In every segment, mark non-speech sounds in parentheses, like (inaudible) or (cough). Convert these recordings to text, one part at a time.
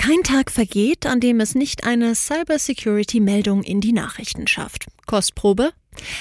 Kein Tag vergeht, an dem es nicht eine Cybersecurity-Meldung in die Nachrichten schafft. Kostprobe?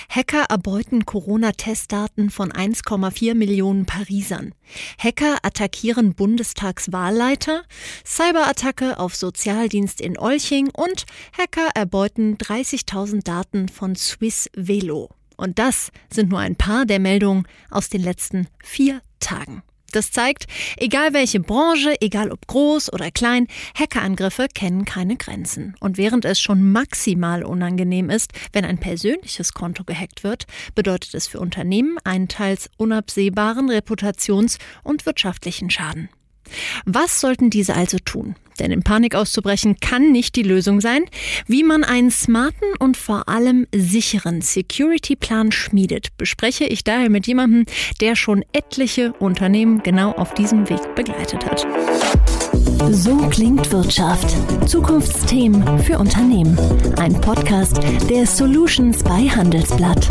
Hacker erbeuten Corona-Testdaten von 1,4 Millionen Parisern. Hacker attackieren Bundestagswahlleiter, Cyberattacke auf Sozialdienst in Olching und Hacker erbeuten 30.000 Daten von Swiss Velo. Und das sind nur ein paar der Meldungen aus den letzten vier Tagen. Das zeigt, egal welche Branche, egal ob groß oder klein, Hackerangriffe kennen keine Grenzen. Und während es schon maximal unangenehm ist, wenn ein persönliches Konto gehackt wird, bedeutet es für Unternehmen einen teils unabsehbaren Reputations- und wirtschaftlichen Schaden. Was sollten diese also tun? Denn in Panik auszubrechen kann nicht die Lösung sein. Wie man einen smarten und vor allem sicheren Security-Plan schmiedet, bespreche ich daher mit jemandem, der schon etliche Unternehmen genau auf diesem Weg begleitet hat. So klingt Wirtschaft. Zukunftsthemen für Unternehmen. Ein Podcast der Solutions bei Handelsblatt.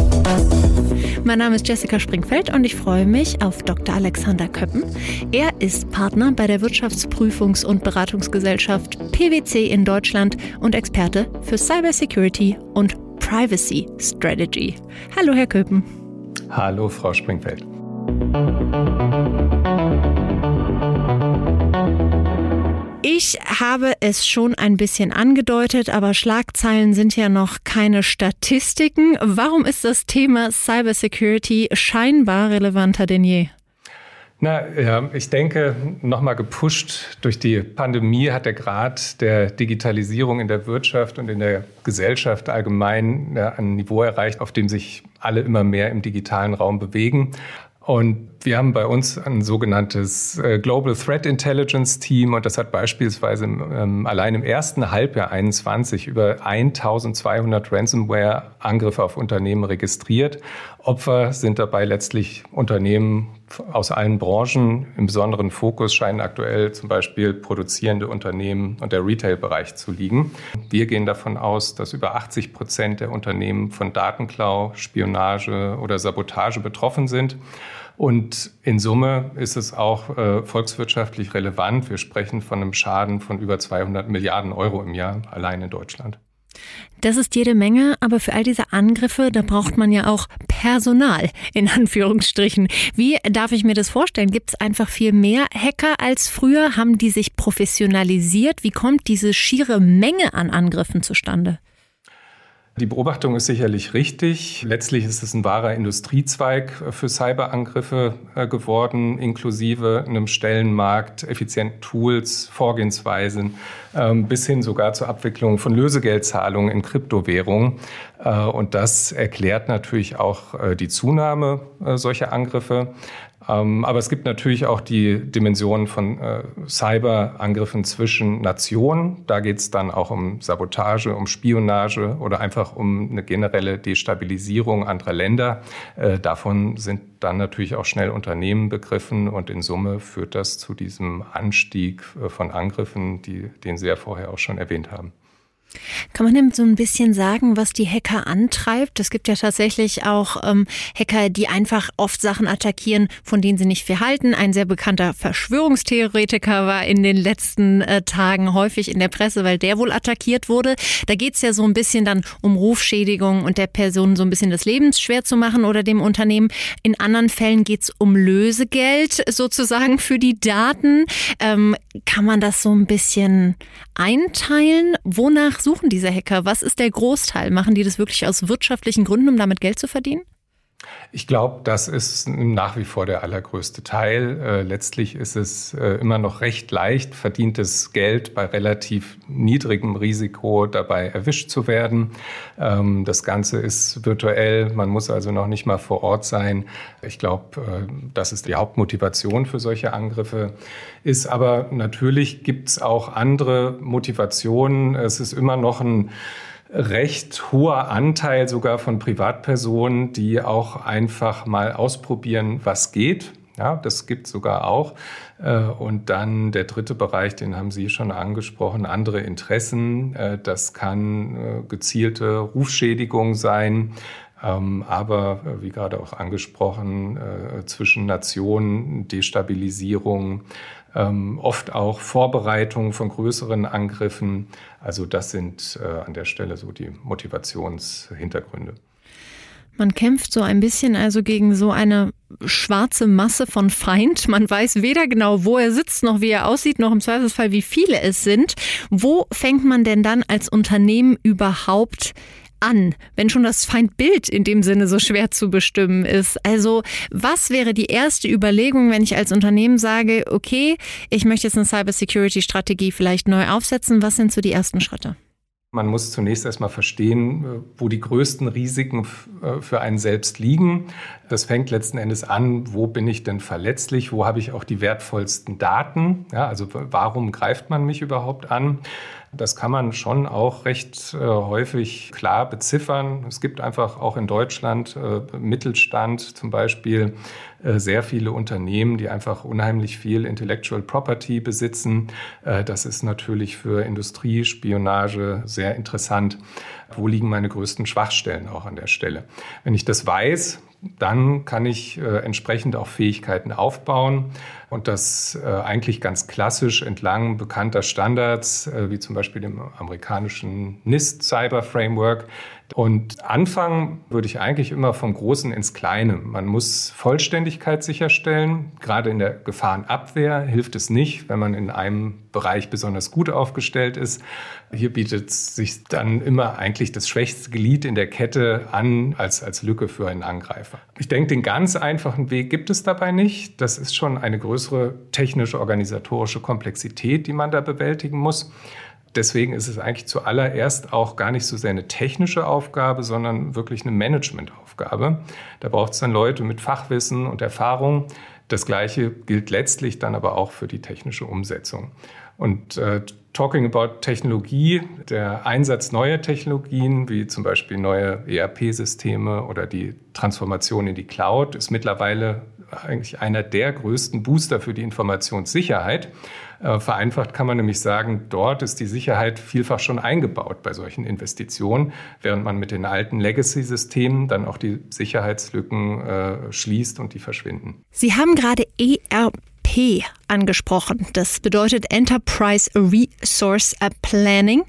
Mein Name ist Jessica Springfeld und ich freue mich auf Dr. Alexander Köppen. Er ist Partner bei der Wirtschaftsprüfungs- und Beratungsgesellschaft PwC in Deutschland und Experte für Cybersecurity und Privacy Strategy. Hallo, Herr Köppen. Hallo, Frau Springfeld. Ich habe es schon ein bisschen angedeutet, aber Schlagzeilen sind ja noch keine Statistiken. Warum ist das Thema Cybersecurity scheinbar relevanter denn je? Na, ja, ich denke, nochmal gepusht durch die Pandemie hat der Grad der Digitalisierung in der Wirtschaft und in der Gesellschaft allgemein ja, ein Niveau erreicht, auf dem sich alle immer mehr im digitalen Raum bewegen. Und wir haben bei uns ein sogenanntes äh, Global Threat Intelligence Team und das hat beispielsweise ähm, allein im ersten Halbjahr 21 über 1200 Ransomware-Angriffe auf Unternehmen registriert. Opfer sind dabei letztlich Unternehmen aus allen Branchen. Im besonderen Fokus scheinen aktuell zum Beispiel produzierende Unternehmen und der Retail-Bereich zu liegen. Wir gehen davon aus, dass über 80 Prozent der Unternehmen von Datenklau, Spionage oder Sabotage betroffen sind. Und in Summe ist es auch äh, volkswirtschaftlich relevant. Wir sprechen von einem Schaden von über 200 Milliarden Euro im Jahr allein in Deutschland. Das ist jede Menge, aber für all diese Angriffe, da braucht man ja auch Personal, in Anführungsstrichen. Wie darf ich mir das vorstellen? Gibt es einfach viel mehr Hacker als früher? Haben die sich professionalisiert? Wie kommt diese schiere Menge an Angriffen zustande? Die Beobachtung ist sicherlich richtig. Letztlich ist es ein wahrer Industriezweig für Cyberangriffe äh, geworden, inklusive einem Stellenmarkt, effizienten Tools, Vorgehensweisen, ähm, bis hin sogar zur Abwicklung von Lösegeldzahlungen in Kryptowährungen. Äh, und das erklärt natürlich auch äh, die Zunahme solcher Angriffe. Ähm, aber es gibt natürlich auch die Dimension von äh, Cyberangriffen zwischen Nationen. Da geht es dann auch um Sabotage, um Spionage oder einfach um eine generelle Destabilisierung anderer Länder. Äh, davon sind dann natürlich auch schnell Unternehmen begriffen und in Summe führt das zu diesem Anstieg äh, von Angriffen, die, den Sie ja vorher auch schon erwähnt haben. Kann man denn so ein bisschen sagen, was die Hacker antreibt? Es gibt ja tatsächlich auch ähm, Hacker, die einfach oft Sachen attackieren, von denen sie nicht viel halten. Ein sehr bekannter Verschwörungstheoretiker war in den letzten äh, Tagen häufig in der Presse, weil der wohl attackiert wurde. Da geht's ja so ein bisschen dann um Rufschädigung und der Person so ein bisschen das Leben schwer zu machen oder dem Unternehmen. In anderen Fällen geht's um Lösegeld sozusagen für die Daten. Ähm, kann man das so ein bisschen einteilen? Wonach suchen diese Hacker? Was ist der Großteil? Machen die das wirklich aus wirtschaftlichen Gründen, um damit Geld zu verdienen? Ich glaube, das ist nach wie vor der allergrößte Teil. Äh, letztlich ist es äh, immer noch recht leicht, verdientes Geld bei relativ niedrigem Risiko dabei erwischt zu werden. Ähm, das Ganze ist virtuell, man muss also noch nicht mal vor Ort sein. Ich glaube, äh, das ist die Hauptmotivation für solche Angriffe. Ist aber natürlich gibt es auch andere Motivationen. Es ist immer noch ein recht hoher Anteil sogar von Privatpersonen, die auch einfach mal ausprobieren, was geht. Ja, das gibt sogar auch. Äh, und dann der dritte Bereich, den haben Sie schon angesprochen, andere Interessen. Äh, das kann äh, gezielte Rufschädigung sein, aber wie gerade auch angesprochen, zwischen Nationen Destabilisierung, ähm, oft auch Vorbereitung von größeren Angriffen. Also das sind äh, an der Stelle so die Motivationshintergründe. Man kämpft so ein bisschen also gegen so eine schwarze Masse von Feind. Man weiß weder genau, wo er sitzt, noch wie er aussieht, noch im Zweifelsfall, wie viele es sind. Wo fängt man denn dann als Unternehmen überhaupt an, wenn schon das Feindbild in dem Sinne so schwer zu bestimmen ist? Also was wäre die erste Überlegung, wenn ich als Unternehmen sage, okay, ich möchte jetzt eine Cybersecurity-Strategie vielleicht neu aufsetzen? Was sind so die ersten Schritte? Man muss zunächst erstmal verstehen, wo die größten Risiken äh, für einen selbst liegen. Das fängt letzten Endes an, wo bin ich denn verletzlich, wo habe ich auch die wertvollsten Daten, ja, also warum greift man mich überhaupt an. Das kann man schon auch recht äh, häufig klar beziffern. Es gibt einfach auch in Deutschland äh, Mittelstand zum Beispiel äh, sehr viele Unternehmen, die einfach unheimlich viel Intellectual Property besitzen. Äh, das ist natürlich für Industriespionage sehr interessant. Wo liegen meine größten Schwachstellen auch an der Stelle? Wenn ich das weiß, dann kann ich äh, entsprechend auch Fähigkeiten aufbauen und das äh, eigentlich ganz klassisch entlang bekannter Standards, äh, wie zum Beispiel dem amerikanischen NIST Cyber Framework. Und anfangen würde ich eigentlich immer vom Großen ins Kleine. Man muss Vollständigkeit sicherstellen. Gerade in der Gefahrenabwehr hilft es nicht, wenn man in einem Bereich besonders gut aufgestellt ist. Hier bietet sich dann immer eigentlich das schwächste Glied in der Kette an als, als Lücke für einen Angreifer. Ich denke, den ganz einfachen Weg gibt es dabei nicht. Das ist schon eine größere technische, organisatorische Komplexität, die man da bewältigen muss. Deswegen ist es eigentlich zuallererst auch gar nicht so sehr eine technische Aufgabe, sondern wirklich eine Managementaufgabe. Da braucht es dann Leute mit Fachwissen und Erfahrung. Das Gleiche gilt letztlich dann aber auch für die technische Umsetzung. Und äh, talking about Technologie, der Einsatz neuer Technologien, wie zum Beispiel neue ERP-Systeme oder die Transformation in die Cloud, ist mittlerweile eigentlich einer der größten Booster für die Informationssicherheit. Äh, vereinfacht kann man nämlich sagen, dort ist die Sicherheit vielfach schon eingebaut bei solchen Investitionen, während man mit den alten Legacy-Systemen dann auch die Sicherheitslücken äh, schließt und die verschwinden. Sie haben gerade ERP angesprochen. Das bedeutet Enterprise Resource Planning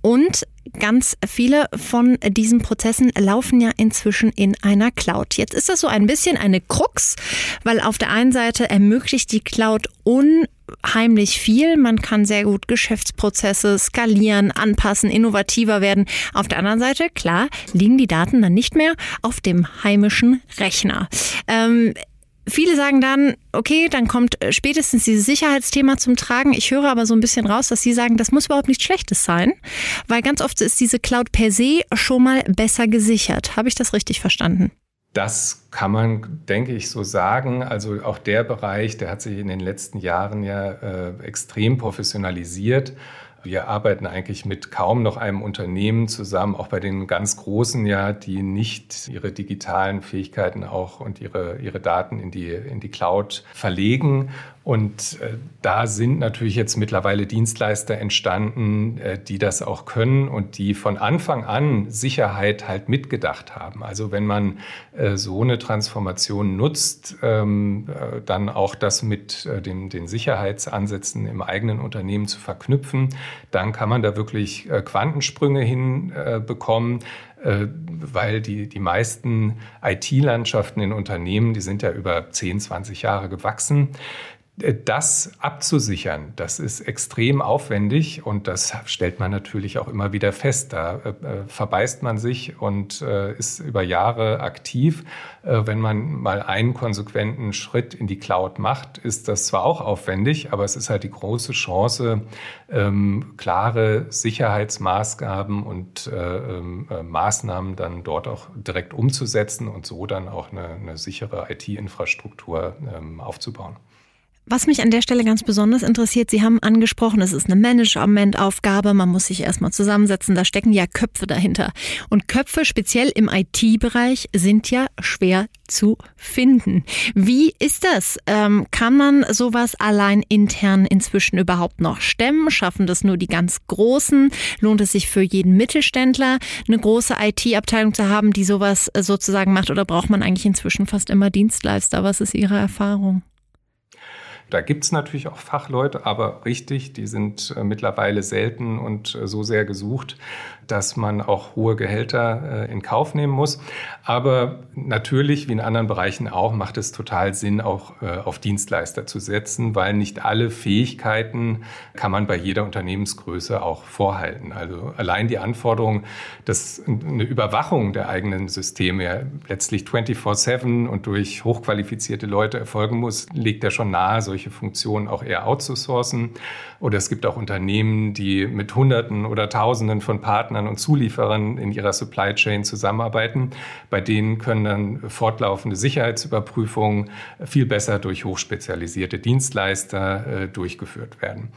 und ganz viele von diesen Prozessen laufen ja inzwischen in einer Cloud. Jetzt ist das so ein bisschen eine Krux, weil auf der einen Seite ermöglicht die Cloud unheimlich viel. Man kann sehr gut Geschäftsprozesse skalieren, anpassen, innovativer werden. Auf der anderen Seite, klar, liegen die Daten dann nicht mehr auf dem heimischen Rechner. Ähm, Viele sagen dann, okay, dann kommt äh, spätestens dieses Sicherheitsthema zum Tragen. Ich höre aber so ein bisschen raus, dass Sie sagen, das muss überhaupt nichts Schlechtes sein, weil ganz oft ist diese Cloud per se schon mal besser gesichert. Habe ich das richtig verstanden? Das kann man, denke ich, so sagen. Also auch der Bereich, der hat sich in den letzten Jahren ja äh, extrem professionalisiert. Wir arbeiten eigentlich mit kaum noch einem Unternehmen zusammen, auch bei den ganz Großen ja, die nicht ihre digitalen Fähigkeiten auch und ihre, ihre Daten in die, in die Cloud verlegen. Und äh, da sind natürlich jetzt mittlerweile Dienstleister entstanden, äh, die das auch können und die von Anfang an Sicherheit halt mitgedacht haben. Also wenn man äh, so eine Transformation nutzt, ähm, äh, dann auch das mit äh, den, den Sicherheitsansätzen im eigenen Unternehmen zu verknüpfen, dann kann man da wirklich äh, Quantensprünge hinbekommen weil die, die meisten IT-Landschaften in Unternehmen, die sind ja über 10, 20 Jahre gewachsen. Das abzusichern, das ist extrem aufwendig und das stellt man natürlich auch immer wieder fest. Da äh, äh, verbeißt man sich und äh, ist über Jahre aktiv. Äh, wenn man mal einen konsequenten Schritt in die Cloud macht, ist das zwar auch aufwendig, aber es ist halt die große Chance, ähm, klare Sicherheitsmaßgaben und äh, ähm, äh, Maßnahmen dann dort auch direkt umzusetzen und so dann auch eine, eine sichere IT-Infrastruktur ähm, aufzubauen. Was mich an der Stelle ganz besonders interessiert, Sie haben angesprochen, es ist eine Managementaufgabe, man muss sich erstmal zusammensetzen, da stecken ja Köpfe dahinter. Und Köpfe, speziell im IT-Bereich, sind ja schwer zu finden. Wie ist das? Ähm, kann man sowas allein intern inzwischen überhaupt noch stemmen? Schaffen das nur die ganz Großen? Lohnt es sich für jeden Mittelständler, eine große IT-Abteilung zu haben, die sowas sozusagen macht? Oder braucht man eigentlich inzwischen fast immer Dienstleister? Was ist Ihre Erfahrung? Da gibt es natürlich auch Fachleute, aber richtig, die sind äh, mittlerweile selten und äh, so sehr gesucht, dass man auch hohe Gehälter äh, in Kauf nehmen muss. Aber natürlich, wie in anderen Bereichen auch, macht es total Sinn, auch auf Dienstleister zu setzen, weil nicht alle Fähigkeiten kann man bei jeder Unternehmensgröße auch vorhalten. Also allein die Anforderung, dass eine Überwachung der eigenen Systeme letztlich 24-7 und durch hochqualifizierte Leute erfolgen muss, legt ja schon nahe, solche Funktionen auch eher outzusourcen. Oder es gibt auch Unternehmen, die mit Hunderten oder Tausenden von Partnern und Zulieferern in ihrer Supply Chain zusammenarbeiten. Bei denen können dann fortlaufende Sicherheitsüberprüfungen viel besser durch hochspezialisierte Dienstleister äh, durchgeführt werden.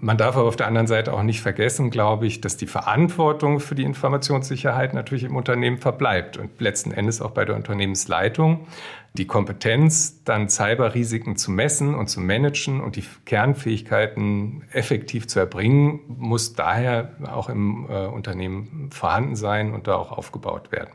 Man darf aber auf der anderen Seite auch nicht vergessen, glaube ich, dass die Verantwortung für die Informationssicherheit natürlich im Unternehmen verbleibt und letzten Endes auch bei der Unternehmensleitung. Die Kompetenz, dann Cyberrisiken zu messen und zu managen und die Kernfähigkeiten effektiv zu erbringen, muss daher auch im äh, Unternehmen vorhanden sein und da auch aufgebaut werden.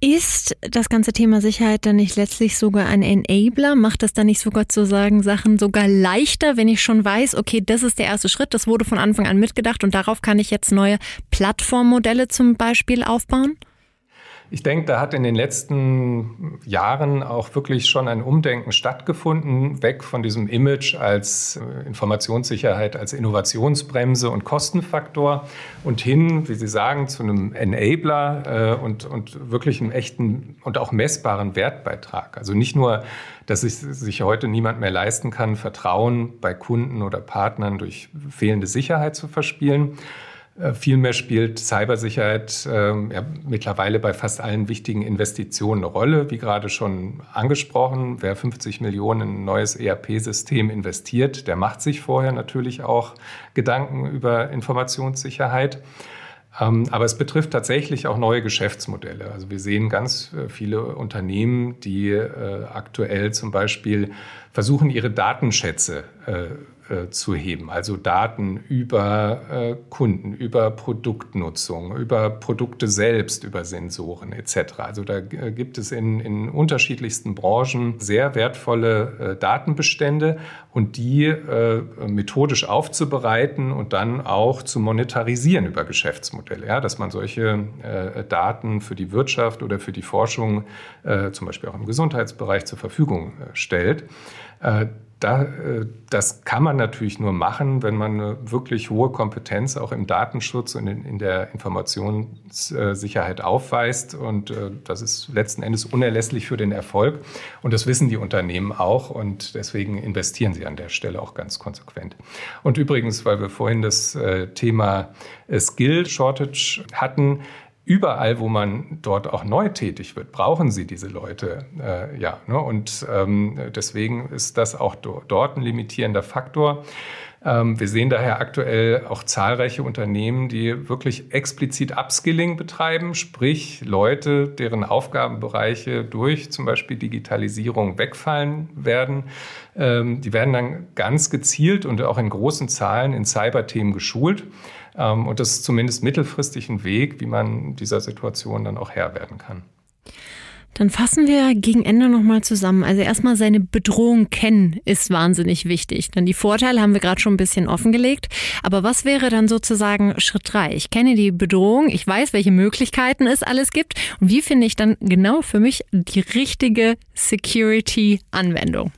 Ist das ganze Thema Sicherheit dann nicht letztlich sogar ein Enabler? Macht das dann nicht sogar zu sagen, Sachen sogar leichter, wenn ich schon weiß, okay, das ist der erste Schritt, das wurde von Anfang an mitgedacht und darauf kann ich jetzt neue Plattformmodelle zum Beispiel aufbauen? Ich denke, da hat in den letzten Jahren auch wirklich schon ein Umdenken stattgefunden, weg von diesem Image als äh, Informationssicherheit, als Innovationsbremse und Kostenfaktor und hin, wie Sie sagen, zu einem Enabler äh, und, und wirklich einem echten und auch messbaren Wertbeitrag. Also nicht nur, dass sich, sich heute niemand mehr leisten kann, Vertrauen bei Kunden oder Partnern durch fehlende Sicherheit zu verspielen, vielmehr spielt Cybersicherheit ähm, ja, mittlerweile bei fast allen wichtigen Investitionen eine Rolle. Wie gerade schon angesprochen, wer 50 Millionen in ein neues ERP-System investiert, der macht sich vorher natürlich auch Gedanken über Informationssicherheit. Ähm, aber es betrifft tatsächlich auch neue Geschäftsmodelle. Also wir sehen ganz äh, viele Unternehmen, die äh, aktuell zum Beispiel versuchen, ihre Datenschätze äh, äh, zu heben. Also Daten über äh, Kunden, über Produktnutzung, über Produkte selbst, über Sensoren etc. Also da äh, gibt es in, in unterschiedlichsten Branchen sehr wertvolle äh, Datenbestände und die methodisch aufzubereiten und dann auch zu monetarisieren über Geschäftsmodelle. Ja, dass man solche Daten für die Wirtschaft oder für die Forschung, zum Beispiel auch im Gesundheitsbereich, zur Verfügung stellt das kann man natürlich nur machen, wenn man eine wirklich hohe Kompetenz auch im Datenschutz und in, der Informationssicherheit aufweist. Und äh, das ist letzten Endes unerlässlich für den Erfolg. Und das wissen die Unternehmen auch. Und deswegen investieren sie an der Stelle auch ganz konsequent. Und übrigens, weil wir vorhin das äh, Thema Skill Shortage hatten, überall, wo man dort auch neu tätig wird, brauchen sie diese Leute. Äh, ja, ne? Und ähm, deswegen ist das auch do dort ein limitierender Faktor. Ähm, wir sehen daher aktuell auch zahlreiche Unternehmen, die wirklich explizit Upskilling betreiben, sprich Leute, deren Aufgabenbereiche durch zum Beispiel Digitalisierung wegfallen werden. Ähm, die werden dann ganz gezielt und auch in großen Zahlen in Cyberthemen geschult. Ähm, und das ist zumindest mittelfristig ein Weg, wie man dieser Situation dann auch Herr werden kann. Dann fassen wir gegen Ende nochmal zusammen. Also erstmal seine Bedrohung kennen ist wahnsinnig wichtig. Dann die Vorteile haben wir gerade schon ein bisschen offengelegt. Aber was wäre dann sozusagen Schritt drei? Ich kenne die Bedrohung, ich weiß, welche Möglichkeiten es alles gibt. Und wie finde ich dann genau für mich die richtige Security-Anwendung?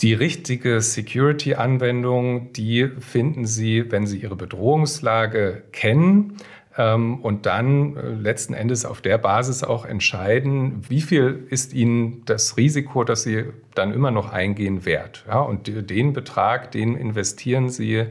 Die richtige Security-Anwendung, die finden Sie, wenn Sie Ihre Bedrohungslage kennen ähm, und dann äh, letzten Endes auf der Basis auch entscheiden, wie viel ist Ihnen das Risiko, das Sie dann immer noch eingehen, wert. Ja, und den Betrag, den investieren Sie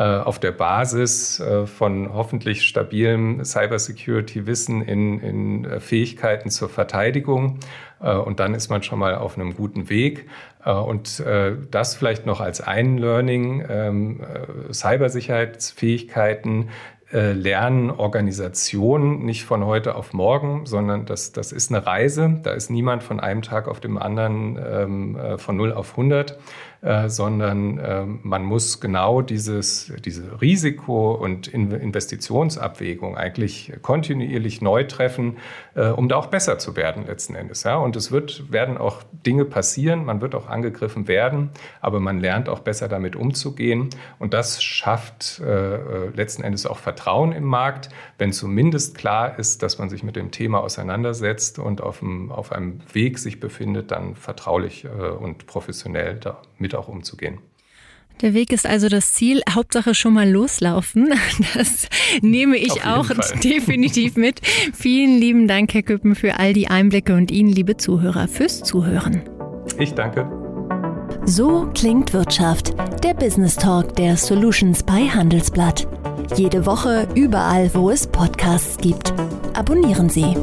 auf der Basis äh, von hoffentlich stabilem Cybersecurity-Wissen in, in Fähigkeiten zur Verteidigung. Und dann ist man schon mal auf einem guten Weg. Und das vielleicht noch als ein Learning, ähm, Cybersicherheitsfähigkeiten lernen Organisationen nicht von heute auf morgen, sondern das, das ist eine Reise. Da ist niemand von einem Tag auf dem anderen ähm, von 0 auf 100 äh, sondern äh, man muss genau dieses, diese Risiko- und Investitionsabwägung eigentlich kontinuierlich neu treffen, äh, um da auch besser zu werden letzten Endes. Und es wird, werden auch Dinge passieren, man wird auch angegriffen werden, aber man lernt auch besser damit umzugehen. Und das schafft äh, letzten Endes auch Vertrauen im Markt, wenn zumindest klar ist, dass man sich mit dem Thema auseinandersetzt und auf einem, auf einem Weg sich befindet, dann vertraulich und professionell damit auch umzugehen. Der Weg ist also das Ziel. Hauptsache schon mal loslaufen. (laughs) Das nehme ich auch Fall. (laughs) definitiv mit. Vielen lieben Dank, Herr Küppen, für all die Einblicke und Ihnen, liebe Zuhörer, fürs Zuhören. Ich danke. So klingt Wirtschaft. Der Business Talk der Solutions bei Handelsblatt. Jede Woche überall, wo es Podcasts gibt. Abonnieren Sie.